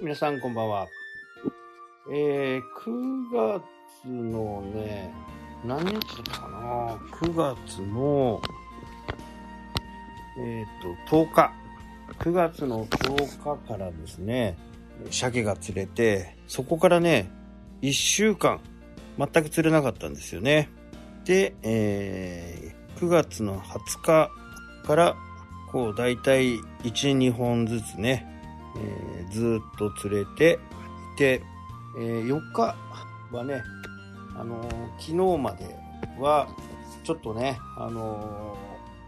皆さんこんばんは。えー、9月のね、何日かな ?9 月の、えっ、と、10日。9月の10日からですね、鮭が釣れて、そこからね、1週間、全く釣れなかったんですよね。で、えー、9月の20日から、こう、だいたい1、2本ずつね、えーずっと釣れていて、えー4日はね、あのー昨日までは、ちょっとね、あの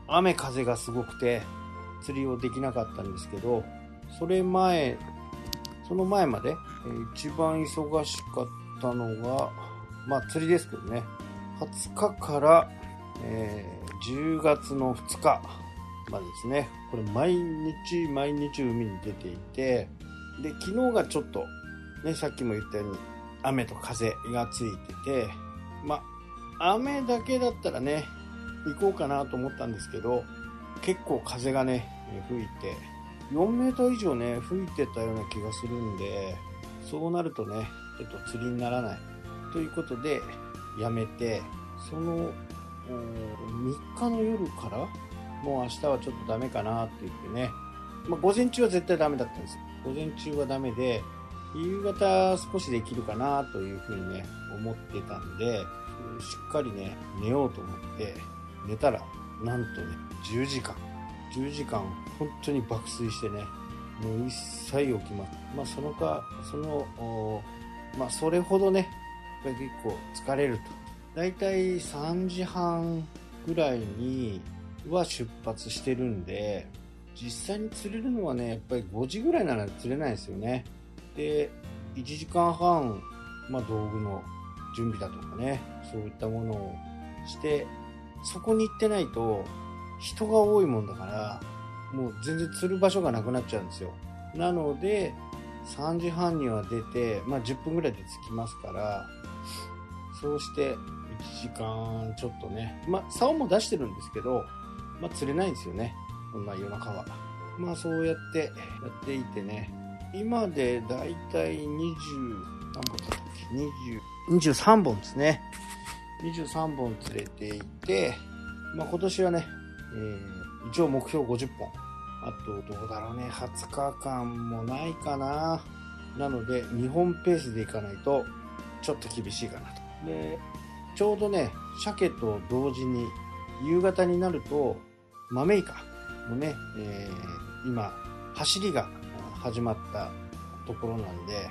ー雨風がすごくて、釣りをできなかったんですけど、それ前、その前まで、えー一番忙しかったのが、まあ釣りですけどね、20日から、えー10月の2日。までですね、これ毎日毎日海に出ていて、で、昨日がちょっと、ね、さっきも言ったように雨と風がついてて、まあ、雨だけだったらね、行こうかなと思ったんですけど、結構風がね、吹いて、4メートル以上ね、吹いてたような気がするんで、そうなるとね、ちょっと釣りにならない。ということで、やめて、その、3日の夜から、もう明日はちょっとダメかなって言ってね、まあ、午前中は絶対ダメだったんですよ。午前中はダメで、夕方少しできるかなというふうにね、思ってたんで、しっかりね、寝ようと思って、寝たら、なんとね、10時間。10時間、本当に爆睡してね、もう一切起きます。まあ、そのか、その、まあ、それほどね、結構疲れると。だいたい3時半ぐらいには出発してるんで、実際に釣れるのはね、やっぱり5時ぐらいなら釣れないですよね。で、1時間半、まあ道具の準備だとかね、そういったものをして、そこに行ってないと人が多いもんだから、もう全然釣る場所がなくなっちゃうんですよ。なので、3時半には出て、まあ10分ぐらいで着きますから、そうして1時間ちょっとね、まあ竿も出してるんですけど、まあ釣れないんですよね。こんな夜中は。まあそうやってやっていてね、今でだいたい20、何本だったっけ ?20、23本ですね。23本釣れていて、まあ今年はね、えー一応目標50本。あと、どうだろうね、20日間もないかな。なので、2本ペースでいかないと、ちょっと厳しいかなと。で、ちょうどね、鮭と同時に、夕方になると、豆イカのね、えー今、走りが始まったところなんで、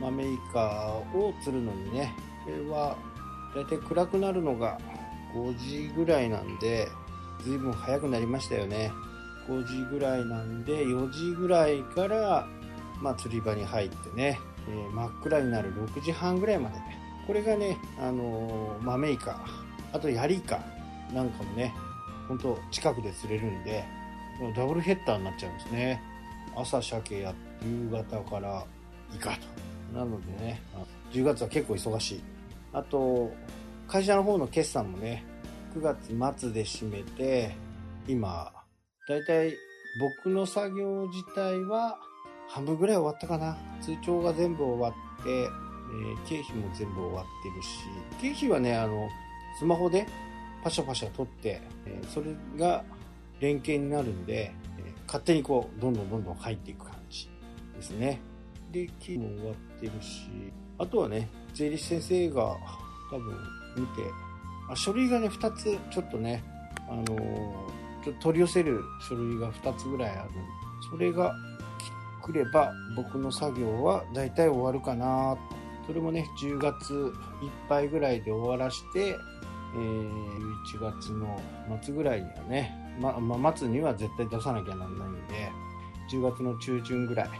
豆イカを釣るのにね、これは、だいたい暗くなるのが5時ぐらいなんで、ずいぶん早くなりましたよね。5時ぐらいなんで、4時ぐらいから、まあ、釣り場に入ってね、えー真っ暗になる6時半ぐらいまで。ねこれがね、あのー豆イカ、あとヤリイカなんかもね、ほんと近くで釣れるんで、ダブルヘッダーになっちゃうんですね。朝鮭や夕方からイカと。なのでね、10月は結構忙しい。あと、会社の方の決算もね、9月末で締めて、今、だいたい僕の作業自体は半分ぐらい終わったかな。通帳が全部終わって、えー経費も全部終わってるし、経費はね、あの、スマホでパシャパシャ撮って、えそれが連携になるんで、え勝手にこう、どんどんどんどん入っていく感じですね。で、経費も終わってるし、あとはね、税理士先生が多分見て、あ書類がね、2つちょっとね、あのちょっと取り寄せる書類が2つぐらいあるそれが来れば僕の作業は大体終わるかなそれもね10月いっぱいぐらいで終わらして、え11月の末ぐらいにはね、まま、末には絶対出さなきゃなんないんで10月の中旬ぐらい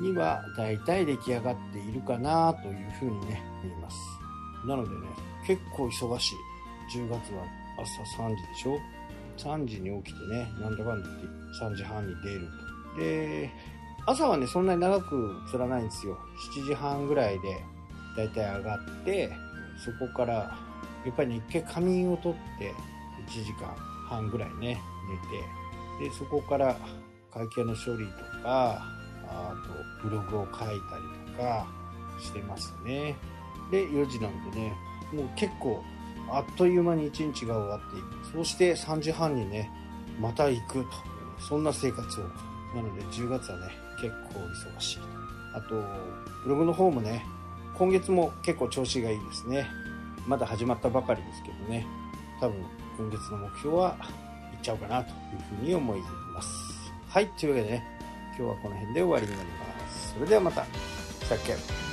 には大体出来上がっているかなというふうにね言います。なのでね結構忙しい。10月は朝3時でしょ？3時に起きてねなんだかんだって3時半に出ると。で朝はねそんなに長く釣らないんですよ。7時半ぐらいでだいたい上がってそこからやっぱりね一回仮眠を取って1時間半ぐらいね寝てでそこから会計の処理とかあとブログを書いたりとかしてますね。で、4時なんでね、もう結構あっという間に一日が終わっていく。そうして3時半にね、また行くと。そんな生活を。なので10月はね、結構忙しい。あと、ブログの方もね、今月も結構調子がいいですね。まだ始まったばかりですけどね。多分今月の目標はいっちゃおうかなというふうに思います。はい、というわけでね、今日はこの辺で終わりになります。それではまた。さっき